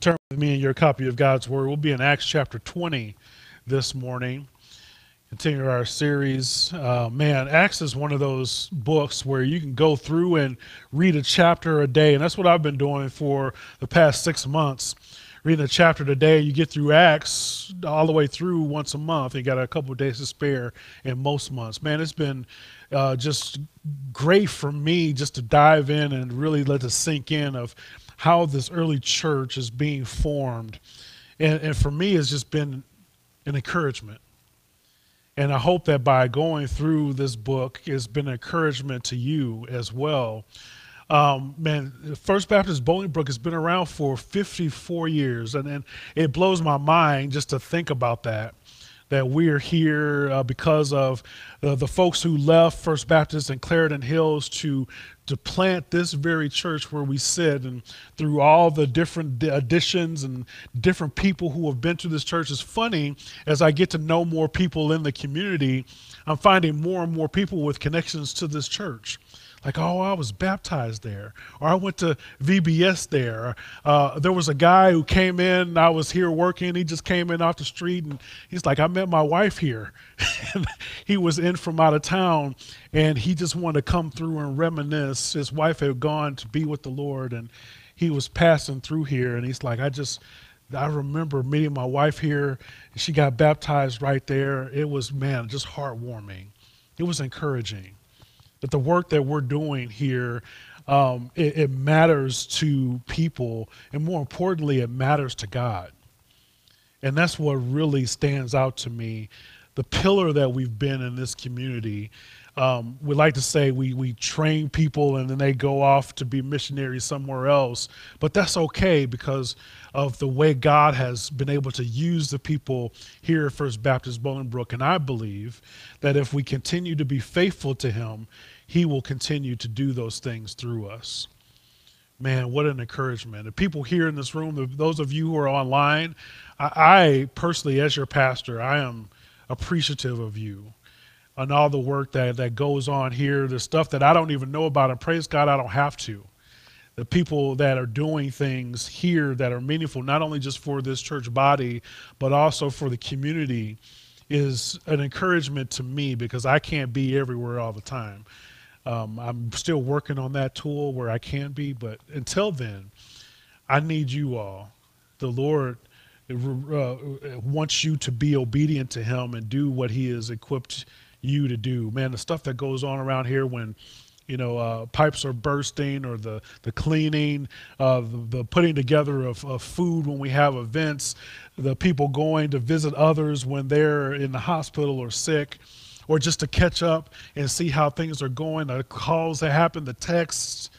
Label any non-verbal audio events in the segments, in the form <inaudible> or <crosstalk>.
turn with me in your copy of God's Word. We'll be in Acts chapter 20 this morning. Continue our series. Uh, man, Acts is one of those books where you can go through and read a chapter a day. And that's what I've been doing for the past six months. Reading a chapter a day, you get through Acts all the way through once a month. You got a couple days to spare in most months. Man, it's been uh, just great for me just to dive in and really let it sink in of how this early church is being formed. And, and for me, it's just been an encouragement. And I hope that by going through this book, it's been an encouragement to you as well. Um, man, First Baptist Bolingbrook has been around for 54 years, and, and it blows my mind just to think about that that we're here uh, because of uh, the folks who left First Baptist and Clarendon Hills to to plant this very church where we sit and through all the different additions and different people who have been to this church. Is funny as I get to know more people in the community I'm finding more and more people with connections to this church like, oh, I was baptized there, or I went to VBS there. Uh, there was a guy who came in, I was here working, he just came in off the street, and he's like, I met my wife here. <laughs> he was in from out of town, and he just wanted to come through and reminisce. His wife had gone to be with the Lord, and he was passing through here, and he's like, I just. I remember meeting my wife here. She got baptized right there. It was, man, just heartwarming. It was encouraging that the work that we're doing here um, it, it, matters to people and more importantly it matters to god. And that's what really stands out to me. The pillar that we've been in this community um, we like to say we, we train people and then they go off to be missionaries somewhere else. But that's okay because of the way god has been able to use the people here at first baptist bolingbrook. And i believe that if we continue to be faithful to him he will continue to do those things through us. Man what an encouragement. The people here in this room those of you who are online I, I personally as your pastor i am appreciative of you on all the work that, that goes on here, the stuff that I don't even know about, and praise God, I don't have to. The people that are doing things here that are meaningful, not only just for this church body, but also for the community, is an encouragement to me because I can't be everywhere all the time. Um, I'm still working on that tool where I can be, but until then, I need you all. The Lord uh, wants you to be obedient to Him and do what He has equipped you to do. Man, the stuff that goes on around here when you know, uh, pipes are bursting or the, the cleaning, uh, the, the, putting together of, of, food when we have events, the people going to visit others when they're in the hospital or sick, or just to catch up and see how things are going, the calls that happen, the texts,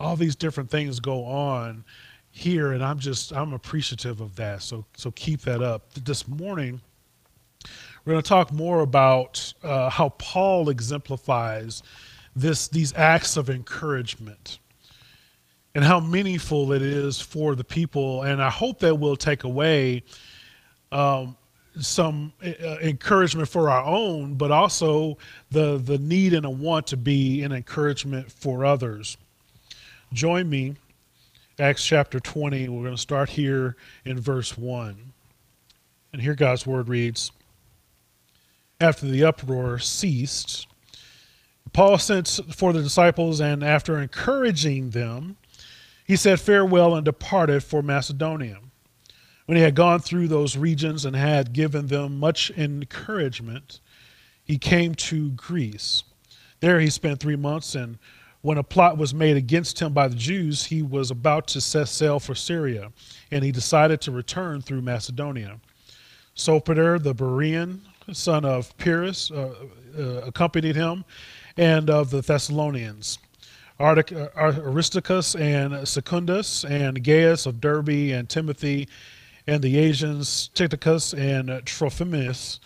all these different things go on here. And I'm just, I'm appreciative of that. So, so keep that up. This morning, we're going to talk more about uh, how Paul exemplifies this, these acts of encouragement and how meaningful it is for the people. And I hope that we'll take away um, some uh, encouragement for our own, but also the, the need and a want to be an encouragement for others. Join me, Acts chapter 20. We're going to start here in verse 1. And here God's word reads after the uproar ceased, Paul sent for the disciples, and after encouraging them, he said farewell and departed for Macedonia. When he had gone through those regions and had given them much encouragement, he came to Greece. There he spent three months, and when a plot was made against him by the Jews, he was about to set sail for Syria, and he decided to return through Macedonia. Sopater the Berean son of Pyrrhus, uh, uh, accompanied him, and of the Thessalonians. Uh, Aristarchus and Secundus, and Gaius of Derbe, and Timothy, and the Asians, Tychicus and Trophimus.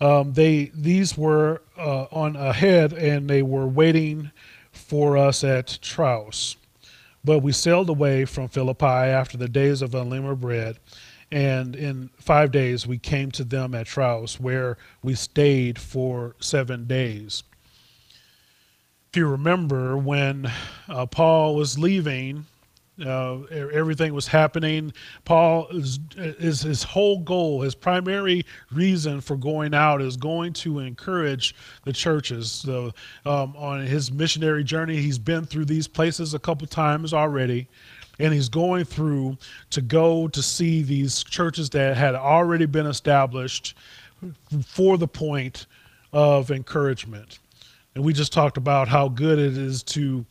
Um, they these were uh, on ahead, and they were waiting for us at Troas. But we sailed away from Philippi after the days of unleavened bread and in five days, we came to them at Troas, where we stayed for seven days. If you remember, when uh, Paul was leaving Uh, everything was happening. Paul is, is his whole goal, his primary reason for going out is going to encourage the churches. So, um, on his missionary journey, he's been through these places a couple times already, and he's going through to go to see these churches that had already been established for the point of encouragement. And we just talked about how good it is to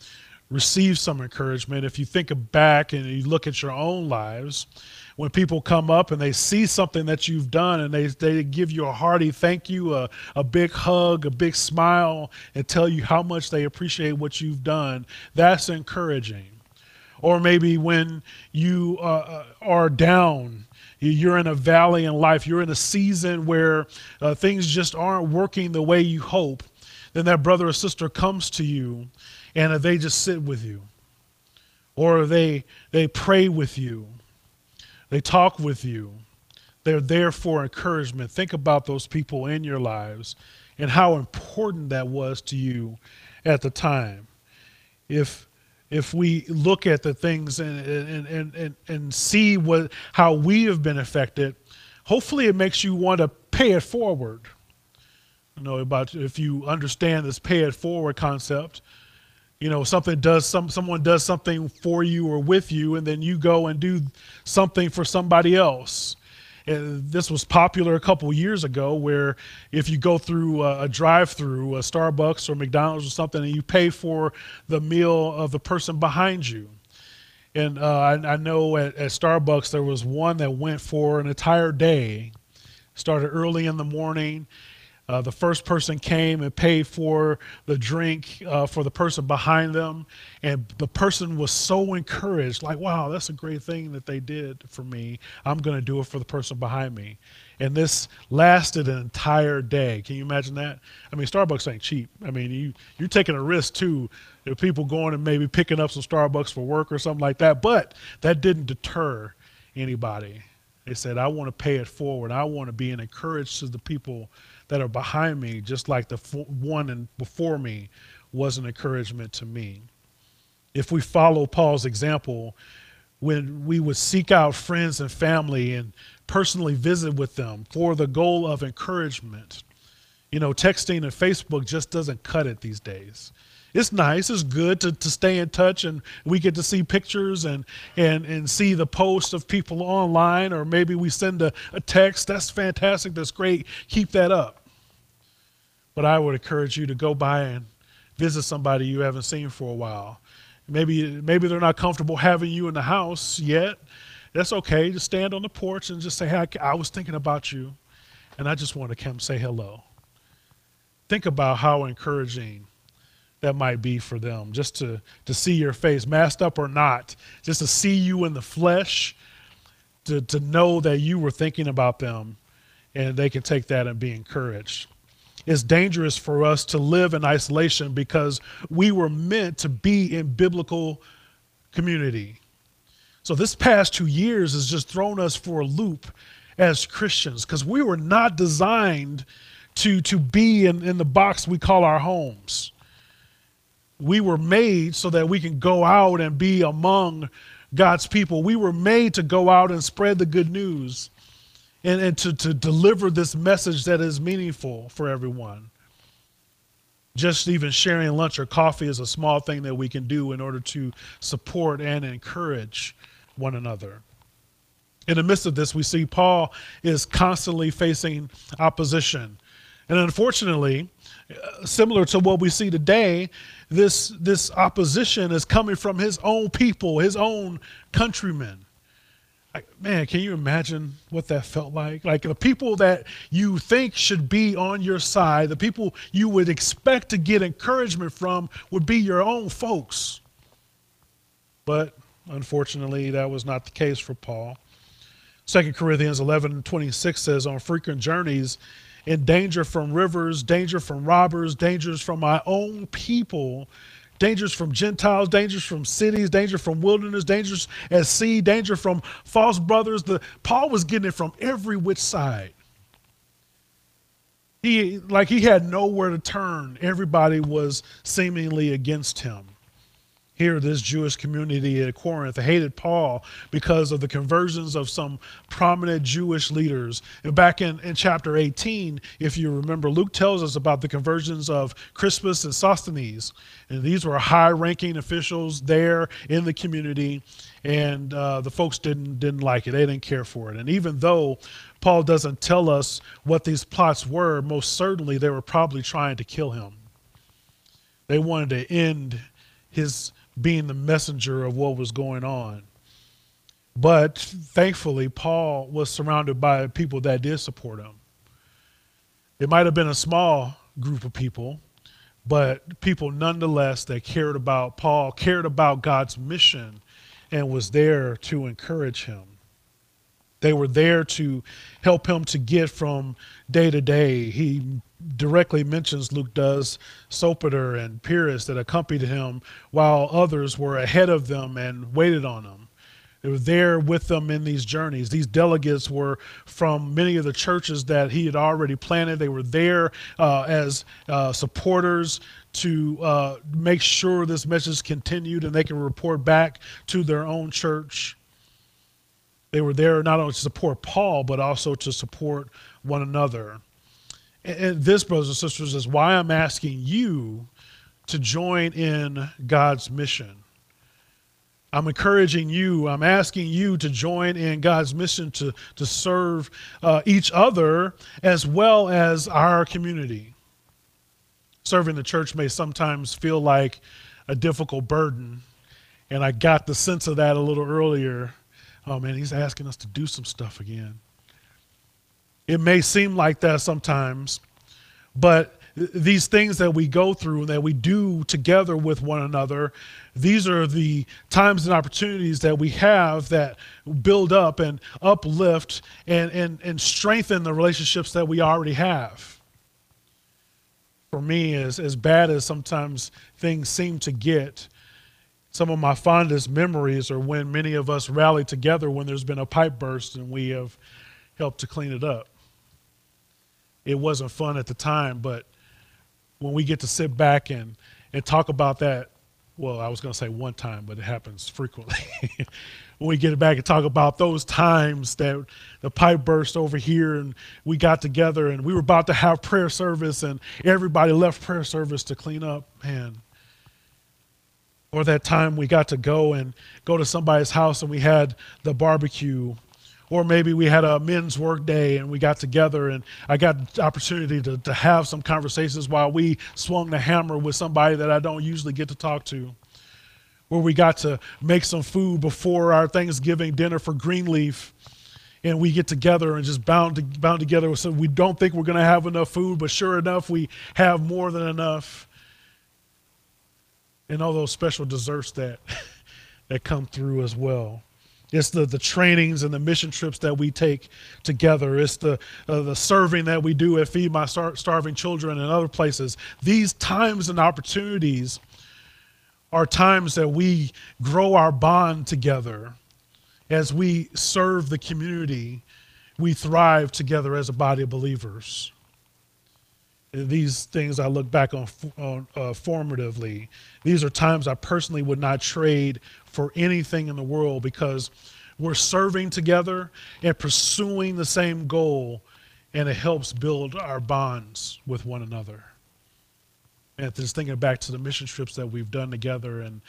receive some encouragement. If you think back and you look at your own lives, when people come up and they see something that you've done and they, they give you a hearty thank you, a, a big hug, a big smile, and tell you how much they appreciate what you've done, that's encouraging. Or maybe when you uh, uh are down, you're in a valley in life, you're in a season where uh, things just aren't working the way you hope, then that brother or sister comes to you and they just sit with you. Or they they pray with you. They talk with you. They're there for encouragement. Think about those people in your lives and how important that was to you at the time. If if we look at the things and and and and, and see what how we have been affected hopefully it makes you want to pay it forward. You know about if you understand this pay it forward concept you know something does some someone does something for you or with you and then you go and do something for somebody else and this was popular a couple years ago where if you go through a, a drive-through a starbucks or mcdonald's or something and you pay for the meal of the person behind you. And uh, I, I, know at, at starbucks there was one that went for an entire day. Started early in the morning uh, the first person came and paid for the drink uh, for the person behind them. And the person was so encouraged, like, wow, that's a great thing that they did for me. I'm going to do it for the person behind me. And this lasted an entire day. Can you imagine that? I mean, Starbucks ain't cheap. I mean, you, you're taking a risk too. If people going and maybe picking up some Starbucks for work or something like that. But that didn't deter anybody. They said, I want to pay it forward. I want to be an encouragement to the people that are behind me, just like the one and before me was an encouragement to me. If we follow Paul's example, when we would seek out friends and family and personally visit with them for the goal of encouragement, you know, texting and Facebook just doesn't cut it these days. It's nice, it's good to, to stay in touch and we get to see pictures and and and see the posts of people online, or maybe we send a, a text. That's fantastic, that's great. Keep that up. But I would encourage you to go by and visit somebody you haven't seen for a while. Maybe maybe they're not comfortable having you in the house yet. That's okay. Just stand on the porch and just say, "Hey, I was thinking about you, and I just want to come say hello." Think about how encouraging that might be for them, just to to see your face, masked up or not, just to see you in the flesh, to to know that you were thinking about them, and they can take that and be encouraged it's dangerous for us to live in isolation because we were meant to be in biblical community. So, this past two years has just thrown us for a loop as Christians because we were not designed to, to be in, in the box we call our homes. We were made so that we can go out and be among God's people. We were made to go out and spread the good news and, and to, to deliver this message that is meaningful for everyone. Just even sharing lunch or coffee is a small thing that we can do in order to support and encourage one another. In the midst of this, we see Paul is constantly facing opposition. And unfortunately, uh, similar to what we see today, this, this opposition is coming from his own people, his own countrymen man, can you imagine what that felt like? Like the people that you think should be on your side, the people you would expect to get encouragement from would be your own folks. But unfortunately, that was not the case for Paul. 2 Corinthians 11 26 says, On frequent journeys, in danger from rivers, danger from robbers, dangers from my own people, dangers from Gentiles, dangers from cities, danger from wilderness, dangers at sea, danger from false brothers. The, Paul was getting it from every which side. He like he had nowhere to turn. Everybody was seemingly against him. Here, this Jewish community at Corinth hated Paul because of the conversions of some prominent Jewish leaders. And back in, in chapter 18, if you remember, Luke tells us about the conversions of Crispus and Sosthenes. And these were high ranking officials there in the community. And uh, the folks didn't, didn't like it, they didn't care for it. And even though Paul doesn't tell us what these plots were, most certainly they were probably trying to kill him. They wanted to end his being the messenger of what was going on. But thankfully, Paul was surrounded by people that did support him. It might have been a small group of people, but people nonetheless that cared about Paul, cared about God's mission, and was there to encourage him. They were there to help him to get from day to day. He directly mentions, Luke does, Sopater and Pyrrhus that accompanied him while others were ahead of them and waited on him. They were there with them in these journeys. These delegates were from many of the churches that he had already planted. They were there uh, as uh, supporters to uh, make sure this message continued and they can report back to their own church. They were there not only to support Paul, but also to support one another. And this, brothers and sisters, is why I'm asking you to join in God's mission. I'm encouraging you, I'm asking you to join in God's mission to, to serve uh, each other as well as our community. Serving the church may sometimes feel like a difficult burden, and I got the sense of that a little earlier. Oh man, he's asking us to do some stuff again. It may seem like that sometimes, but these things that we go through and that we do together with one another, these are the times and opportunities that we have that build up and uplift and, and, and strengthen the relationships that we already have. For me, as, as bad as sometimes things seem to get, some of my fondest memories are when many of us rally together when there's been a pipe burst and we have helped to clean it up it wasn't fun at the time, but when we get to sit back and, and talk about that, well, I was going to say one time, but it happens frequently. <laughs> when we get back and talk about those times that the pipe burst over here and we got together and we were about to have prayer service and everybody left prayer service to clean up, man. Or that time we got to go and go to somebody's house and we had the barbecue or maybe we had a men's work day and we got together and I got the opportunity to, to have some conversations while we swung the hammer with somebody that I don't usually get to talk to. Where we got to make some food before our Thanksgiving dinner for Greenleaf and we get together and just bound, to, bound together. So we don't think we're going to have enough food but sure enough we have more than enough. And all those special desserts that <laughs> that come through as well it's the, the trainings and the mission trips that we take together. It's the, uh, the serving that we do at Feed My Star- Starving Children and other places. These times and opportunities are times that we grow our bond together as we serve the community. We thrive together as a body of believers. These things I look back on, on uh, formatively. These are times I personally would not trade for anything in the world because we're serving together and pursuing the same goal, and it helps build our bonds with one another. And just thinking back to the mission trips that we've done together, and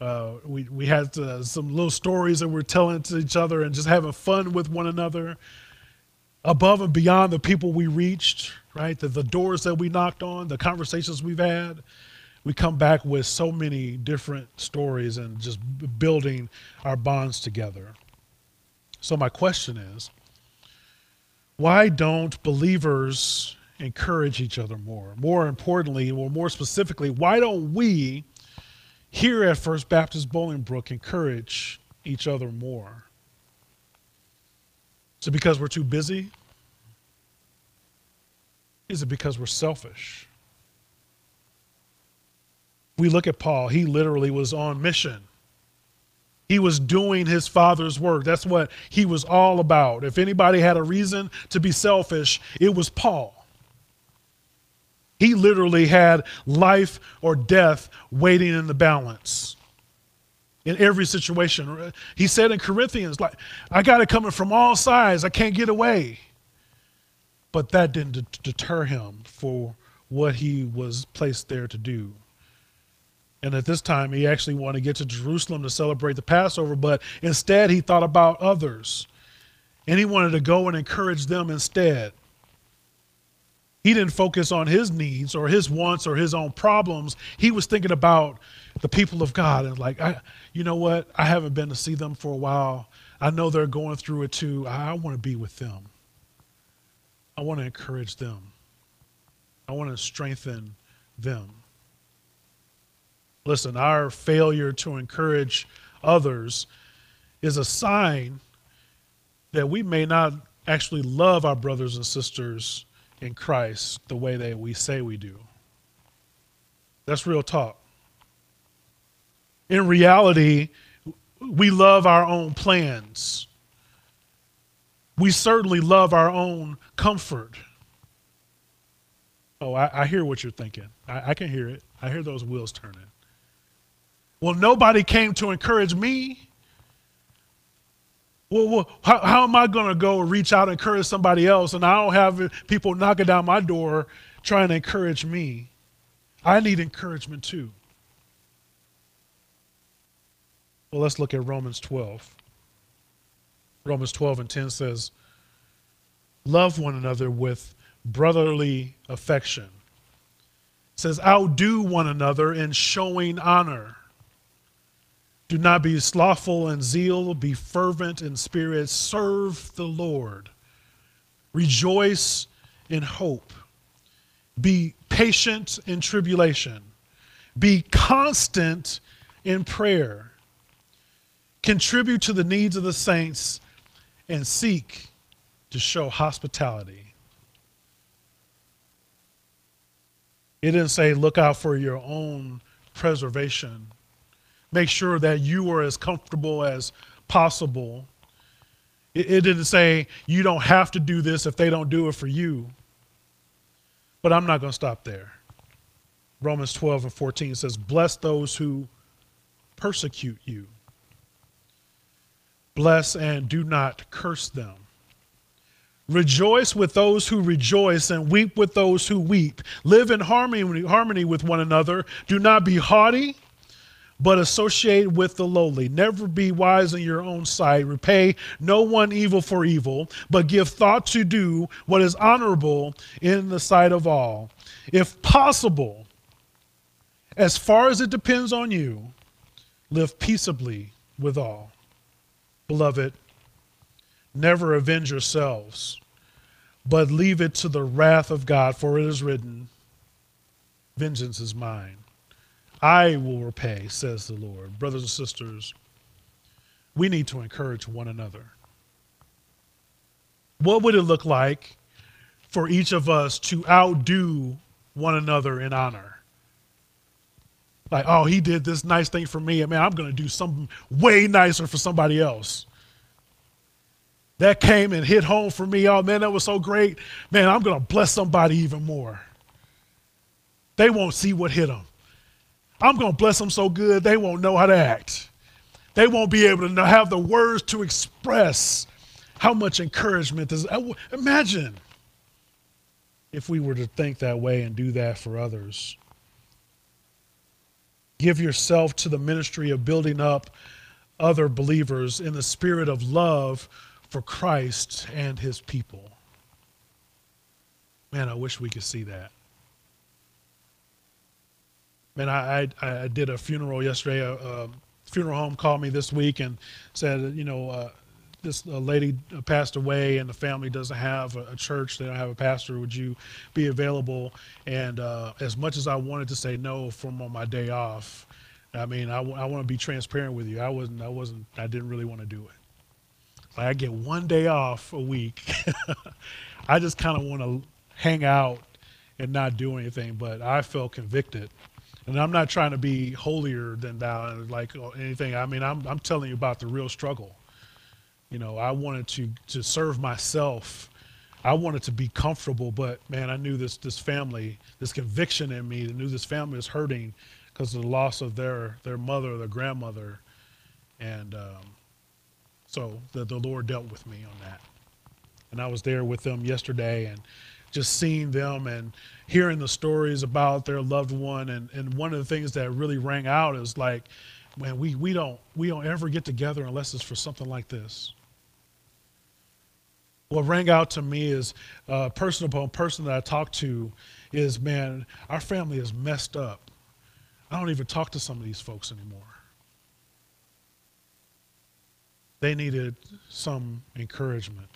uh, we, we had uh, some little stories that we're telling to each other and just having fun with one another above and beyond the people we reached, right? The, the doors that we knocked on, the conversations we've had we come back with so many different stories and just building our bonds together. So, my question is why don't believers encourage each other more? More importantly, or more specifically, why don't we here at First Baptist Bolingbrook encourage each other more? Is it because we're too busy? Is it because we're selfish? we look at Paul, he literally was on mission. He was doing his father's work. That's what he was all about. If anybody had a reason to be selfish, it was Paul. He literally had life or death waiting in the balance. In every situation. He said in Corinthians, like, I got it coming from all sides. I can't get away. But that didn't deter him for what he was placed there to do. And at this time, he actually wanted to get to Jerusalem to celebrate the Passover, but instead he thought about others. And he wanted to go and encourage them instead. He didn't focus on his needs or his wants or his own problems. He was thinking about the people of God and like, I, you know what? I haven't been to see them for a while. I know they're going through it too. I want to be with them. I want to encourage them. I want to strengthen them. Listen, our failure to encourage others is a sign that we may not actually love our brothers and sisters in Christ the way that we say we do. That's real talk. In reality, we love our own plans. We certainly love our own comfort. Oh, I, I hear what you're thinking. I, I can hear it. I hear those wheels turning. Well, nobody came to encourage me. Well, well how, how am I going to go reach out and encourage somebody else and I don't have people knocking down my door trying to encourage me? I need encouragement too. Well, let's look at Romans 12. Romans 12 and 10 says, Love one another with brotherly affection. It says, Outdo one another in showing honor. Do not be slothful in zeal, be fervent in spirit, serve the Lord. Rejoice in hope. Be patient in tribulation. Be constant in prayer contribute to the needs of the saints, and seek to show hospitality. It didn't say look out for your own preservation. Make sure that you are as comfortable as possible. It, it didn't say you don't have to do this if they don't do it for you. But I'm not going to stop there. Romans 12 and 14 says, Bless those who persecute you. Bless and do not curse them. Rejoice with those who rejoice and weep with those who weep. Live in harmony, harmony with one another. Do not be haughty, but associate with the lowly. Never be wise in your own sight. Repay no one evil for evil, but give thought to do what is honorable in the sight of all. If possible, as far as it depends on you, live peaceably with all. Beloved, never avenge yourselves, but leave it to the wrath of God, for it is written, Vengeance is mine. I will repay, says the Lord. Brothers and sisters, we need to encourage one another. What would it look like for each of us to outdo one another in honor? Like, oh, he did this nice thing for me, and man, I'm going to do something way nicer for somebody else. That came and hit home for me. Oh, man, that was so great. Man, I'm going to bless somebody even more. They won't see what hit them. I'm going to bless them so good, they won't know how to act. They won't be able to have the words to express how much encouragement is. Uh, imagine if we were to think that way and do that for others. Give yourself to the ministry of building up other believers in the spirit of love for Christ and his people. Man, I wish we could see that. Man, I, I, I did a funeral yesterday. A, a, funeral home called me this week and said, you know, uh, this lady passed away and the family doesn't have a, a, church, they don't have a pastor. Would you be available? And uh, as much as I wanted to say no from on my day off, I mean, I, I want to be transparent with you. I wasn't, I wasn't, I didn't really want to do it. Like I get one day off a week. <laughs> I just kind of want to hang out and not do anything, but I felt convicted. And I'm not trying to be holier than thou, and like anything. I mean, I'm, I'm telling you about the real struggle you know, I wanted to to serve myself. I wanted to be comfortable, but man, I knew this this family, this conviction in me, I knew this family was hurting because of the loss of their their mother, their grandmother, And um, so the, the Lord dealt with me on that. And I was there with them yesterday and just seeing them and hearing the stories about their loved one. And, and one of the things that really rang out is like, man, we, we don't we don't ever get together unless it's for something like this. What rang out to me is uh, person upon person that I talked to is, man, our family is messed up. I don't even talk to some of these folks anymore. They needed some encouragement.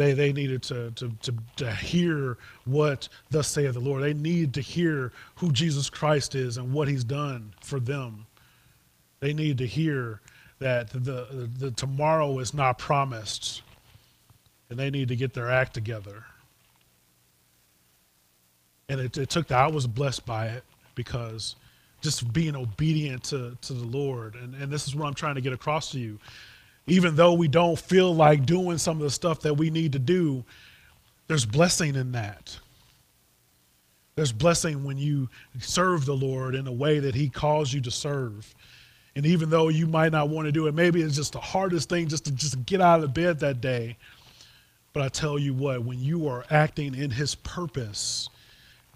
They, they needed to, to, to, to hear what thus saith the Lord. They need to hear who Jesus Christ is and what he's done for them. They need to hear that the, the, the tomorrow is not promised and they need to get their act together. And it, it took that. I was blessed by it because just being obedient to, to the Lord. And, and this is what I'm trying to get across to you even though we don't feel like doing some of the stuff that we need to do, there's blessing in that. There's blessing when you serve the Lord in a way that He calls you to serve. And even though you might not want to do it, maybe it's just the hardest thing just to just get out of bed that day. But I tell you what, when you are acting in His purpose,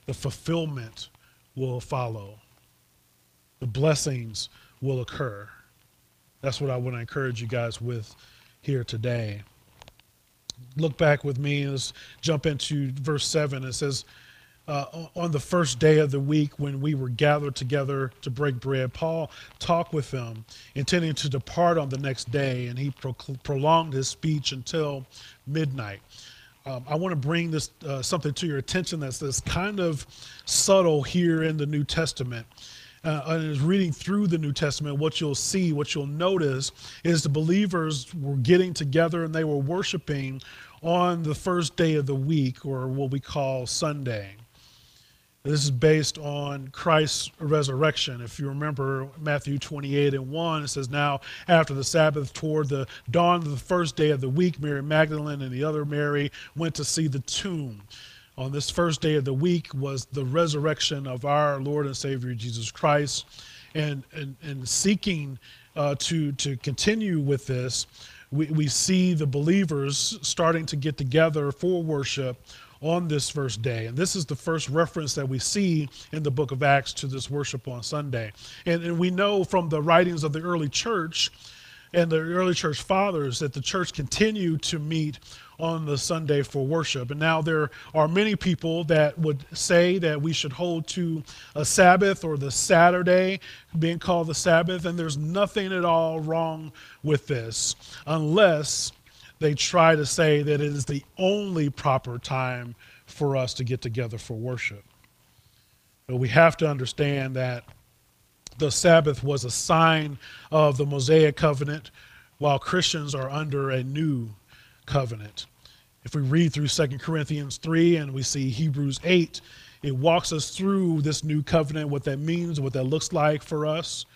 the fulfillment will follow, the blessings will occur. That's what I want to encourage you guys with here today. Look back with me. Let's jump into verse 7. It says, uh, on the first day of the week when we were gathered together to break bread, Paul talked with them, intending to depart on the next day, and he pro- prolonged his speech until midnight. Um, I want to bring this uh, something to your attention that's, that's kind of subtle here in the New Testament uh, and is reading through the New Testament, what you'll see, what you'll notice is the believers were getting together and they were worshiping on the first day of the week, or what we call Sunday. This is based on Christ's resurrection. If you remember Matthew 28 and 1, it says, Now after the Sabbath, toward the dawn of the first day of the week, Mary Magdalene and the other Mary went to see the tomb on this first day of the week was the resurrection of our Lord and Savior Jesus Christ. And, and, and seeking uh, to, to continue with this, we, we see the believers starting to get together for worship on this first day. And this is the first reference that we see in the book of Acts to this worship on Sunday. And, and we know from the writings of the early church and the early church fathers that the church continued to meet on the Sunday for worship. And now there are many people that would say that we should hold to a Sabbath or the Saturday being called the Sabbath, and there's nothing at all wrong with this unless they try to say that it is the only proper time for us to get together for worship. But we have to understand that the Sabbath was a sign of the Mosaic covenant, while Christians are under a new covenant. If we read through 2 Corinthians 3 and we see Hebrews 8, it walks us through this new covenant, what that means, what that looks like for us.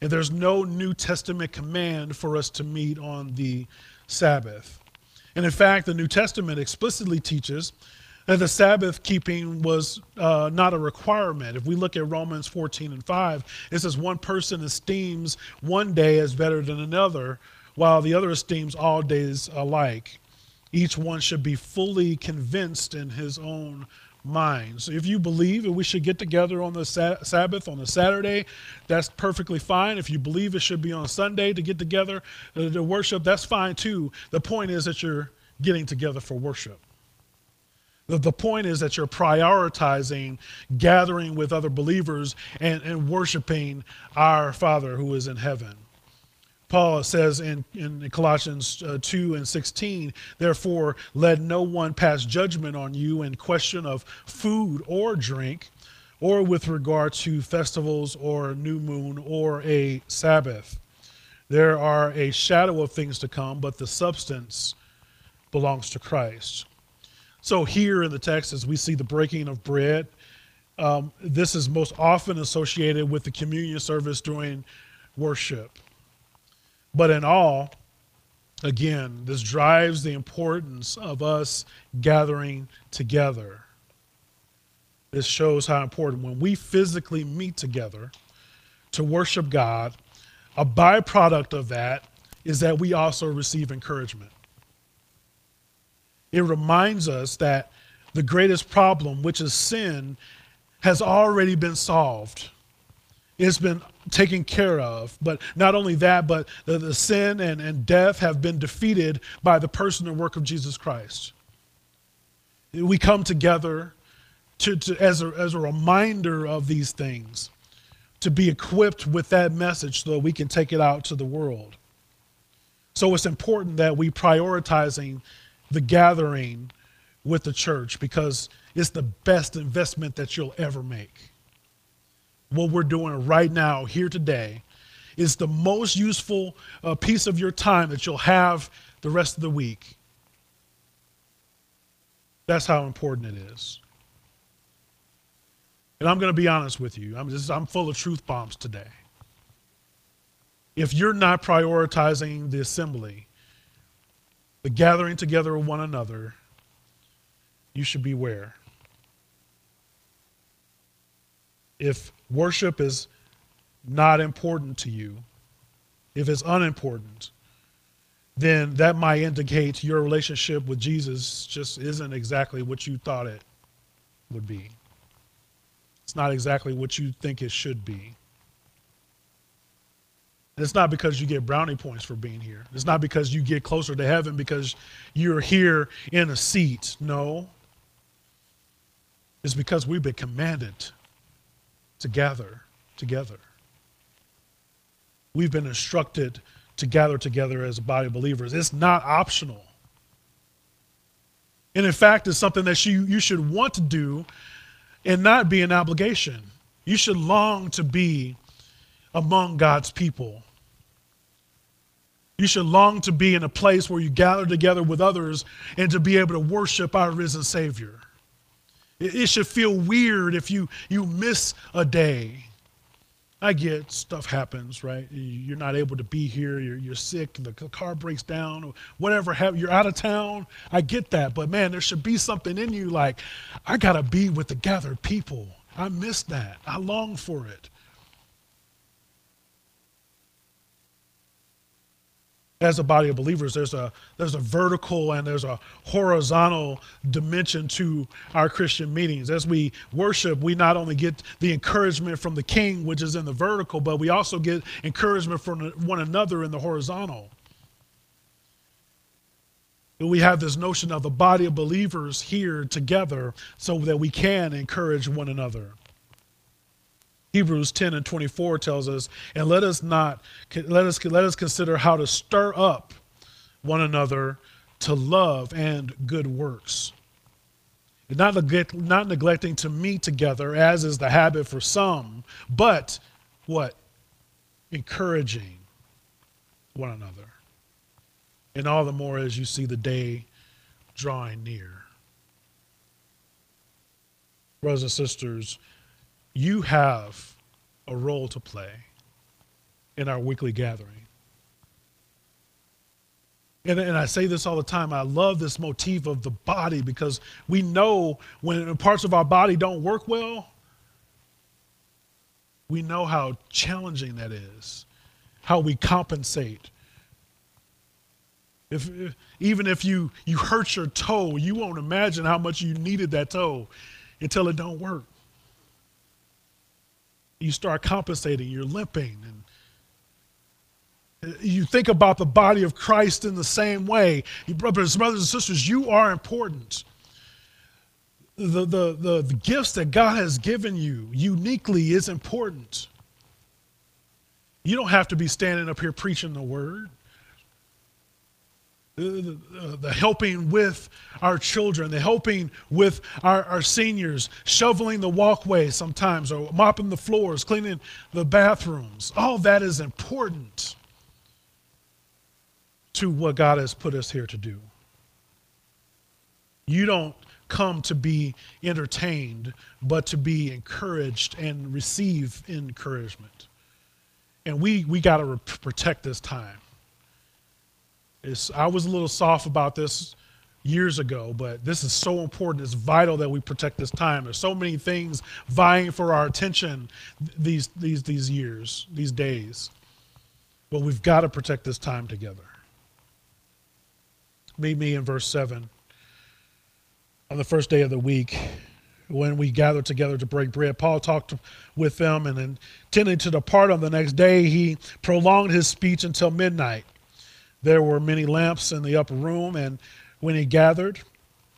And there's no New Testament command for us to meet on the Sabbath. And in fact, the New Testament explicitly teaches that the Sabbath keeping was uh, not a requirement. If we look at Romans 14 and 5, it says one person esteems one day as better than another, while the other esteems all days alike. Each one should be fully convinced in his own mind. So if you believe that we should get together on the sa- Sabbath on a Saturday, that's perfectly fine. If you believe it should be on Sunday to get together uh, to worship, that's fine too. The point is that you're getting together for worship. The, the point is that you're prioritizing gathering with other believers and, and worshiping our Father who is in heaven. Paul says in, in Colossians uh, 2 and 16, therefore, let no one pass judgment on you in question of food or drink, or with regard to festivals or new moon or a Sabbath. There are a shadow of things to come, but the substance belongs to Christ. So, here in the text, as we see the breaking of bread, um, this is most often associated with the communion service during worship. But in all, again, this drives the importance of us gathering together. This shows how important when we physically meet together to worship God, a byproduct of that is that we also receive encouragement. It reminds us that the greatest problem, which is sin, has already been solved. It's been taken care of. But not only that, but the, the sin and, and death have been defeated by the person and work of Jesus Christ. We come together to, to, as, a, as a reminder of these things, to be equipped with that message so that we can take it out to the world. So it's important that we prioritizing the gathering with the church because it's the best investment that you'll ever make. What we're doing right now, here today, is the most useful uh, piece of your time that you'll have the rest of the week. That's how important it is. And I'm going to be honest with you. I'm just I'm full of truth bombs today. If you're not prioritizing the assembly, the gathering together of one another, you should beware. If worship is not important to you, if it's unimportant, then that might indicate your relationship with Jesus just isn't exactly what you thought it would be. It's not exactly what you think it should be. It's not because you get brownie points for being here. It's not because you get closer to heaven because you're here in a seat. No. It's because we've been commanded to gather together. We've been instructed to gather together as a body of believers. It's not optional. And in fact, it's something that you, you should want to do and not be an obligation. You should long to be among God's people. You should long to be in a place where you gather together with others and to be able to worship our risen Savior. It, should feel weird if you, you miss a day. I get stuff happens, right? You're not able to be here. You're, you're sick. The car breaks down, or whatever. You're out of town. I get that. But man, there should be something in you like, I got to be with the gathered people. I miss that. I long for it. As a body of believers there's a there's a vertical and there's a horizontal dimension to our christian meetings. As we worship we not only get the encouragement from the king which is in the vertical but we also get encouragement from one another in the horizontal. We have this notion of the body of believers here together so that we can encourage one another Hebrews 10 and 24 tells us, and let us not let us let us consider how to stir up one another to love and good works. And not, neglect, not neglecting to meet together, as is the habit for some, but what? Encouraging one another. And all the more as you see the day drawing near. Brothers and sisters, you have a role to play in our weekly gathering. And, and, I say this all the time. I love this motif of the body because we know when parts of our body don't work well, we know how challenging that is, how we compensate. If, if, even if you, you hurt your toe, you won't imagine how much you needed that toe until it don't work you start compensating, you're limping. And uh, you think about the body of Christ in the same way. Brothers, brothers and sisters, you are important. The, the, the, the gifts that God has given you uniquely is important. You don't have to be standing up here preaching the word the, helping with our children, the helping with our, our seniors, shoveling the walkway sometimes, or mopping the floors, cleaning the bathrooms. All that is important to what God has put us here to do. You don't come to be entertained, but to be encouraged and receive encouragement. And we, we got to protect this time. I was a little soft about this years ago, but this is so important. It's vital that we protect this time. There's so many things vying for our attention these these these years, these days. But we've got to protect this time together. Meet me in verse 7. On the first day of the week, when we gathered together to break bread, Paul talked with them and intending to depart on the next day, he prolonged his speech until midnight. There were many lamps in the upper room, and when he gathered,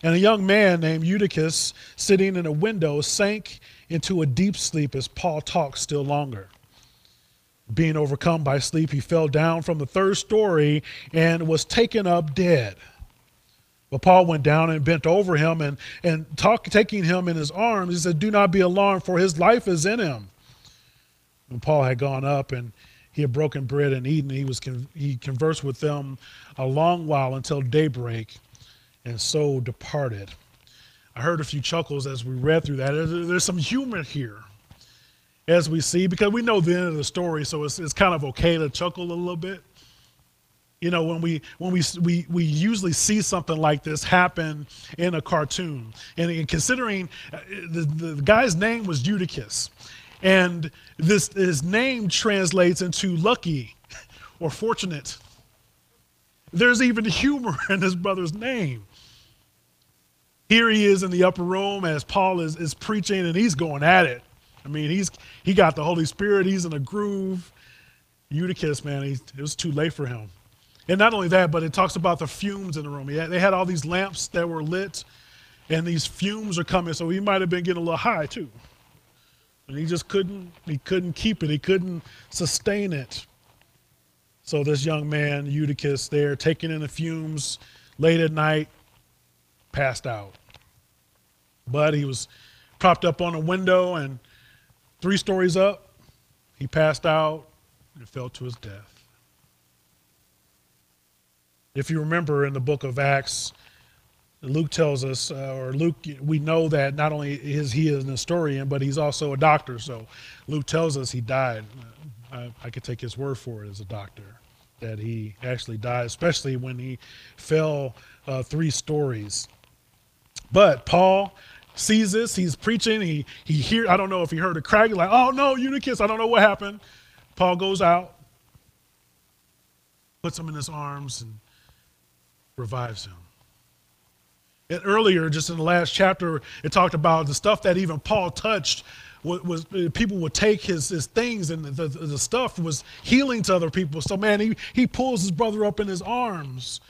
and a young man named Eutychus, sitting in a window, sank into a deep sleep as Paul talked still longer. Being overcome by sleep, he fell down from the third story and was taken up dead. But Paul went down and bent over him and, and talk, taking him in his arms, he said, Do not be alarmed, for his life is in him. When Paul had gone up and he had broken bread and eaten, he, was he conversed with them a long while until daybreak, and so departed. I heard a few chuckles as we read through that. There's some humor here as we see, because we know the end of the story, so it's, it's kind of okay to chuckle a little bit. You know, when we when we we we usually see something like this happen in a cartoon, and, and considering uh, the, the guy's name was Eutychus, and this his name translates into lucky or fortunate. There's even humor <laughs> in his brother's name. Here he is in the upper room as Paul is, is preaching and he's going at it. I mean, he's he got the Holy Spirit, he's in a groove. Eutychus, man, he, it was too late for him. And not only that, but it talks about the fumes in the room. Had, they had all these lamps that were lit, and these fumes are coming, so he might have been getting a little high too. And he just couldn't, he couldn't keep it, he couldn't sustain it. So this young man, Eutychus, there taking in the fumes late at night, passed out. But he was propped up on a window and three stories up, he passed out and fell to his death. If you remember in the book of Acts, Luke tells us, uh, or Luke, we know that not only is he an historian, but he's also a doctor. So Luke tells us he died. I, I could take his word for it as a doctor that he actually died, especially when he fell uh, three stories. But Paul sees this. He's preaching. He he hear. I don't know if he heard a crack. Like, oh no, Eutychus. I don't know what happened. Paul goes out, puts him in his arms, and revives him. And earlier, just in the last chapter, it talked about the stuff that even Paul touched. Was, was people would take his, his things and the, the, the stuff was healing to other people. So man, he he pulls his brother up in his arms,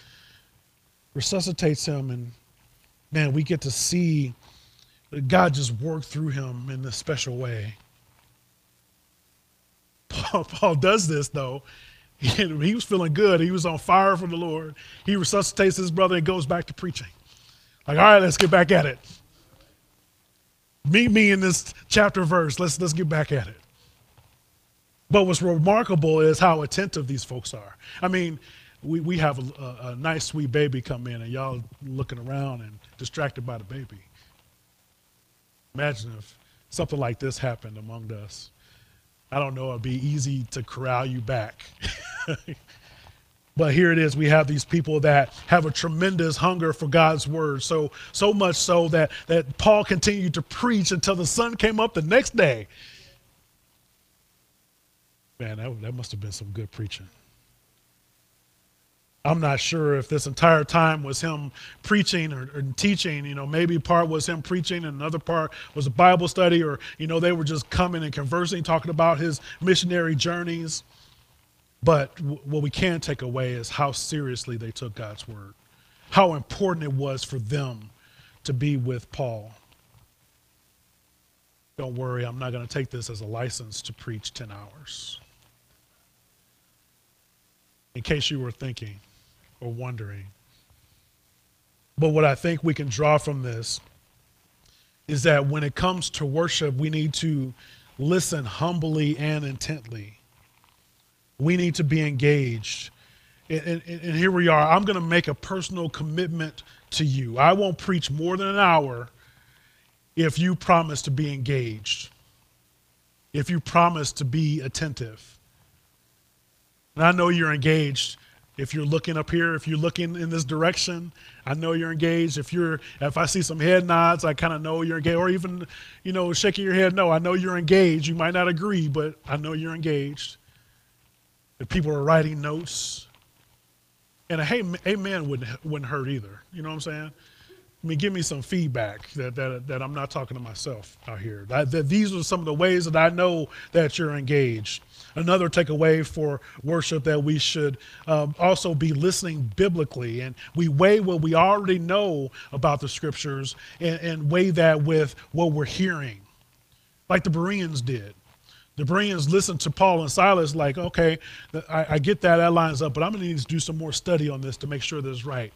resuscitates him, and man, we get to see God just work through him in a special way. <laughs> Paul, Paul does this though. <laughs> He, he was feeling good. He was on fire for the Lord. He resuscitates his brother and goes back to preaching. Like, all right, let's get back at it. Meet me in this chapter verse. Let's let's get back at it. But what's remarkable is how attentive these folks are. I mean, we, we have a, a, a nice, sweet baby come in, and y'all looking around and distracted by the baby. Imagine if something like this happened among us. I don't know, it'd be easy to corral you back. <laughs> but here it is. We have these people that have a tremendous hunger for God's word. So so much so that that Paul continued to preach until the sun came up the next day. Man, that, that must have been some good preaching. I'm not sure if this entire time was him preaching or, or, teaching. You know, maybe part was him preaching and another part was a Bible study, or, you know, they were just coming and conversing, talking about his missionary journeys. But w- what we can take away is how seriously they took God's word, how important it was for them to be with Paul. Don't worry, I'm not going to take this as a license to preach 10 hours. In case you were thinking, or wondering. But what I think we can draw from this is that when it comes to worship, we need to listen humbly and intently. We need to be engaged. And, and, and here we are. I'm going to make a personal commitment to you. I won't preach more than an hour if you promise to be engaged, if you promise to be attentive. And I know you're engaged if you're looking up here, if you're looking in this direction, I know you're engaged. If you're, if I see some head nods, I kind of know you're engaged. Or even, you know, shaking your head, no, I know you're engaged. You might not agree, but I know you're engaged. People are writing notes, and a hey, amen wouldn't, wouldn't hurt either. You know what I'm saying? I mean, give me some feedback that, that, that I'm not talking to myself out here. That, that these are some of the ways that I know that you're engaged. Another takeaway for worship that we should um, also be listening biblically and we weigh what we already know about the scriptures and, and weigh that with what we're hearing, like the Bereans did. The Bereans listened to Paul and Silas like, okay, I, I get that, that lines up, but I'm going to need to do some more study on this to make sure this is right.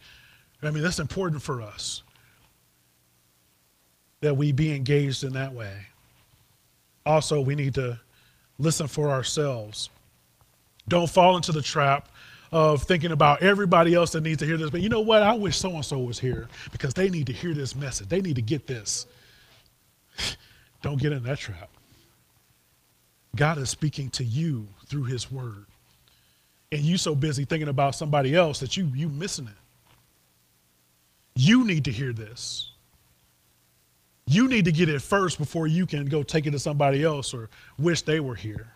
I mean, that's important for us that we be engaged in that way. Also, we need to listen for ourselves. Don't fall into the trap of thinking about everybody else that needs to hear this. But you know what? I wish so and so was here because they need to hear this message. They need to get this. <laughs> Don't get in that trap. God is speaking to you through his word. And you so busy thinking about somebody else that you you missing it. You need to hear this. You need to get it first before you can go take it to somebody else or wish they were here.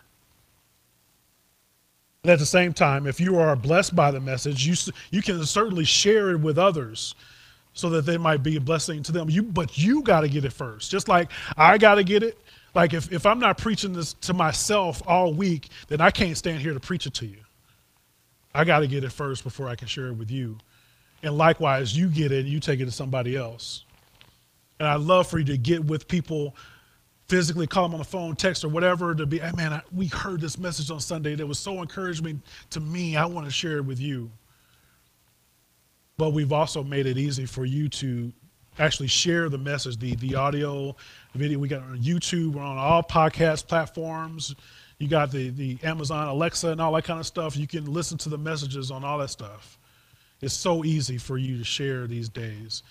And at the same time, if you are blessed by the message, you, you can certainly share it with others so that they might be a blessing to them. You, but you got to get it first. Just like I got to get it, like if, if I'm not preaching this to myself all week, then I can't stand here to preach it to you. I got to get it first before I can share it with you. And likewise, you get it, and you take it to somebody else. And I'd love for you to get with people physically, call them on the phone, text, or whatever, to be, hey, man, I, we heard this message on Sunday that was so encouraging to me. I want to share it with you. But we've also made it easy for you to actually share the message, the, the audio, video. We got on YouTube, we're on all podcast platforms. You got the, the Amazon Alexa and all that kind of stuff. You can listen to the messages on all that stuff. It's so easy for you to share these days.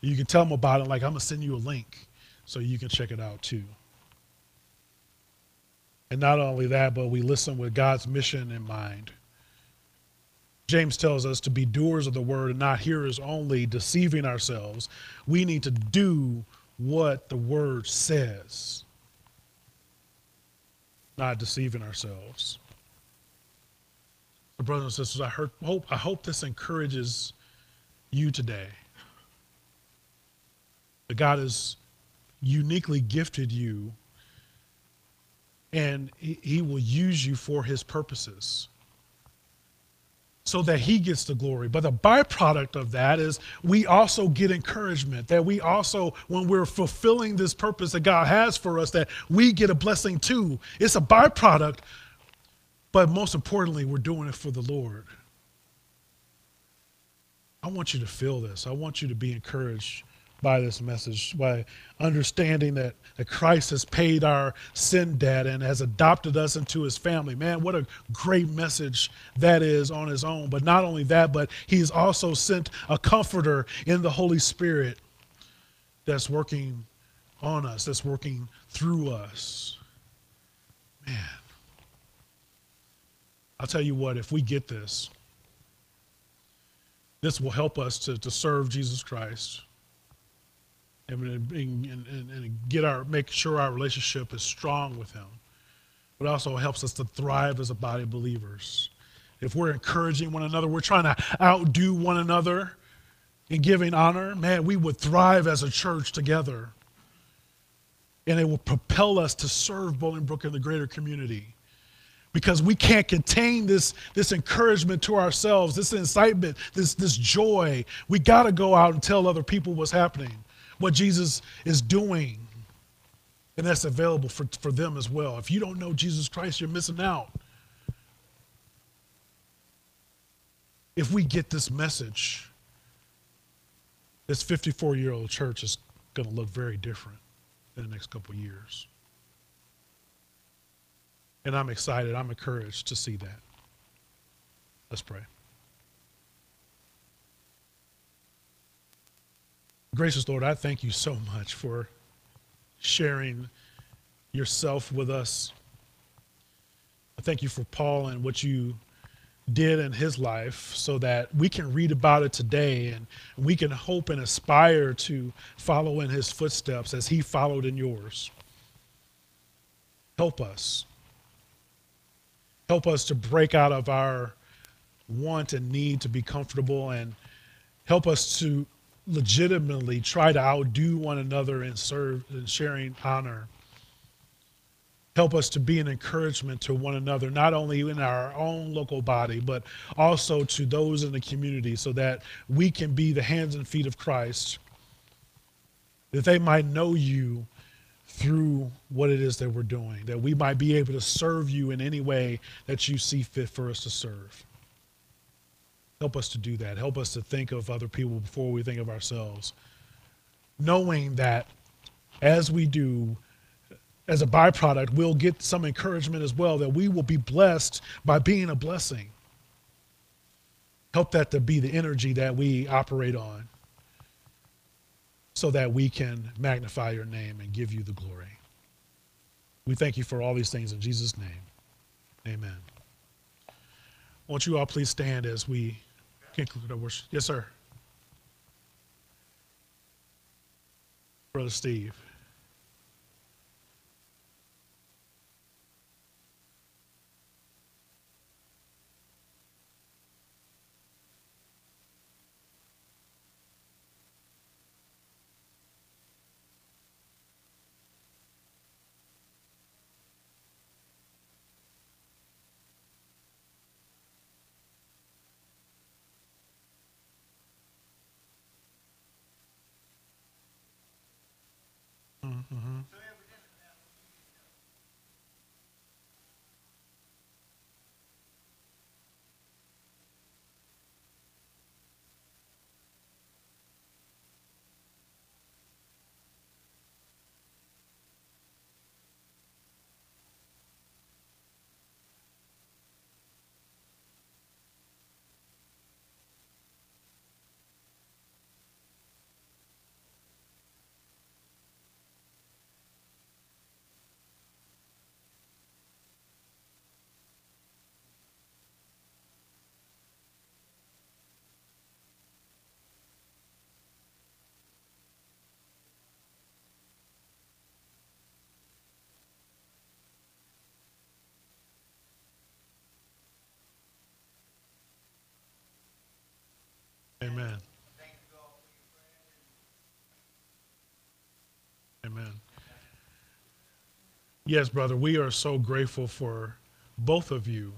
You can tell them about it, like, I'm going to send you a link so you can check it out too. And not only that, but we listen with God's mission in mind. James tells us to be doers of the word and not hearers only, deceiving ourselves. We need to do what the word says, not deceiving ourselves. brothers and sisters, I hope, I hope this encourages you today. That God has uniquely gifted you and he will use you for his purposes so that he gets the glory. But the byproduct of that is we also get encouragement, that we also, when we're fulfilling this purpose that God has for us, that we get a blessing too. It's a byproduct, but most importantly, we're doing it for the Lord. I want you to feel this. I want you to be encouraged by this message, by understanding that, that Christ has paid our sin debt and has adopted us into his family. Man, what a great message that is on his own. But not only that, but he's also sent a comforter in the Holy Spirit that's working on us, that's working through us. Man, I'll tell you what, if we get this, this will help us to, to serve Jesus Christ and, and, and, and get our make sure our relationship is strong with him. But also helps us to thrive as a body of believers. If we're encouraging one another we're trying to outdo one another in giving honor man we would thrive as a church together. And it will propel us to serve bolingbrook and the greater community. Because we can't contain this, this encouragement to ourselves, this incitement, this, this joy. We got to go out and tell other people what's happening what Jesus is doing. And that's available for, for them as well. If you don't know Jesus Christ, you're missing out. If we get this message, this 54 year old church is going to look very different in the next couple years. And I'm excited, I'm encouraged to see that. Let's pray. Gracious Lord, I thank you so much for sharing yourself with us. I thank you for Paul and what you did in his life so that we can read about it today and we can hope and aspire to follow in his footsteps as he followed in yours. Help us. Help us to break out of our want and need to be comfortable and help us to legitimately try to outdo one another in serve in sharing honor. Help us to be an encouragement to one another, not only in our own local body, but also to those in the community, so that we can be the hands and feet of Christ, that they might know you through what it is that we're doing, that we might be able to serve you in any way that you see fit for us to serve. Help us to do that. Help us to think of other people before we think of ourselves. Knowing that as we do, as a byproduct, we'll get some encouragement as well, that we will be blessed by being a blessing. Help that to be the energy that we operate on so that we can magnify your name and give you the glory. We thank you for all these things in Jesus' name. Amen. Won't you all please stand as we conclude our worship? Yes, sir. Brother Steve. Mm-hmm. Amen. Amen. Yes, brother, we are so grateful for both of you.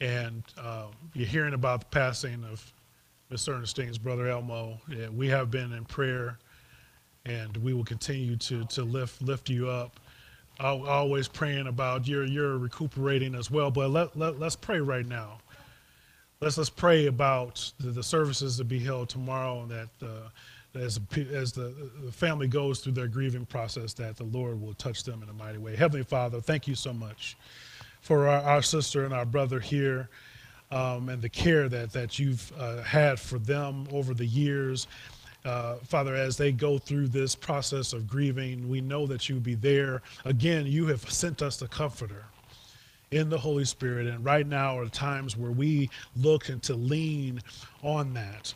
And uh, you're hearing about the passing of Mr. Ernestine's brother Elmo. Yeah, we have been in prayer, and we will continue to to lift lift you up. Always praying about your your recuperating as well. But let, let let's pray right now let's let's pray about the, the services to be held tomorrow, and that uh, as as the, the family goes through their grieving process, that the Lord will touch them in a mighty way. Heavenly Father, thank you so much for our, our sister and our brother here. Um, and the care that, that you've uh, had for them over the years. Uh, Father, as they go through this process of grieving, we know that you'll be there. Again, you have sent us the Comforter in the Holy Spirit. And right now are times where we look and to lean on that.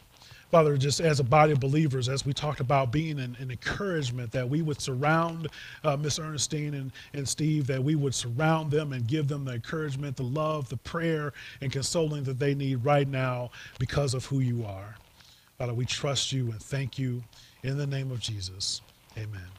Father, just as a body of believers, as we talked about being an, an encouragement, that we would surround uh, Miss Ernestine and, and Steve, that we would surround them and give them the encouragement, the love, the prayer, and consoling that they need right now because of who you are. Father, we trust you and thank you in the name of Jesus. Amen.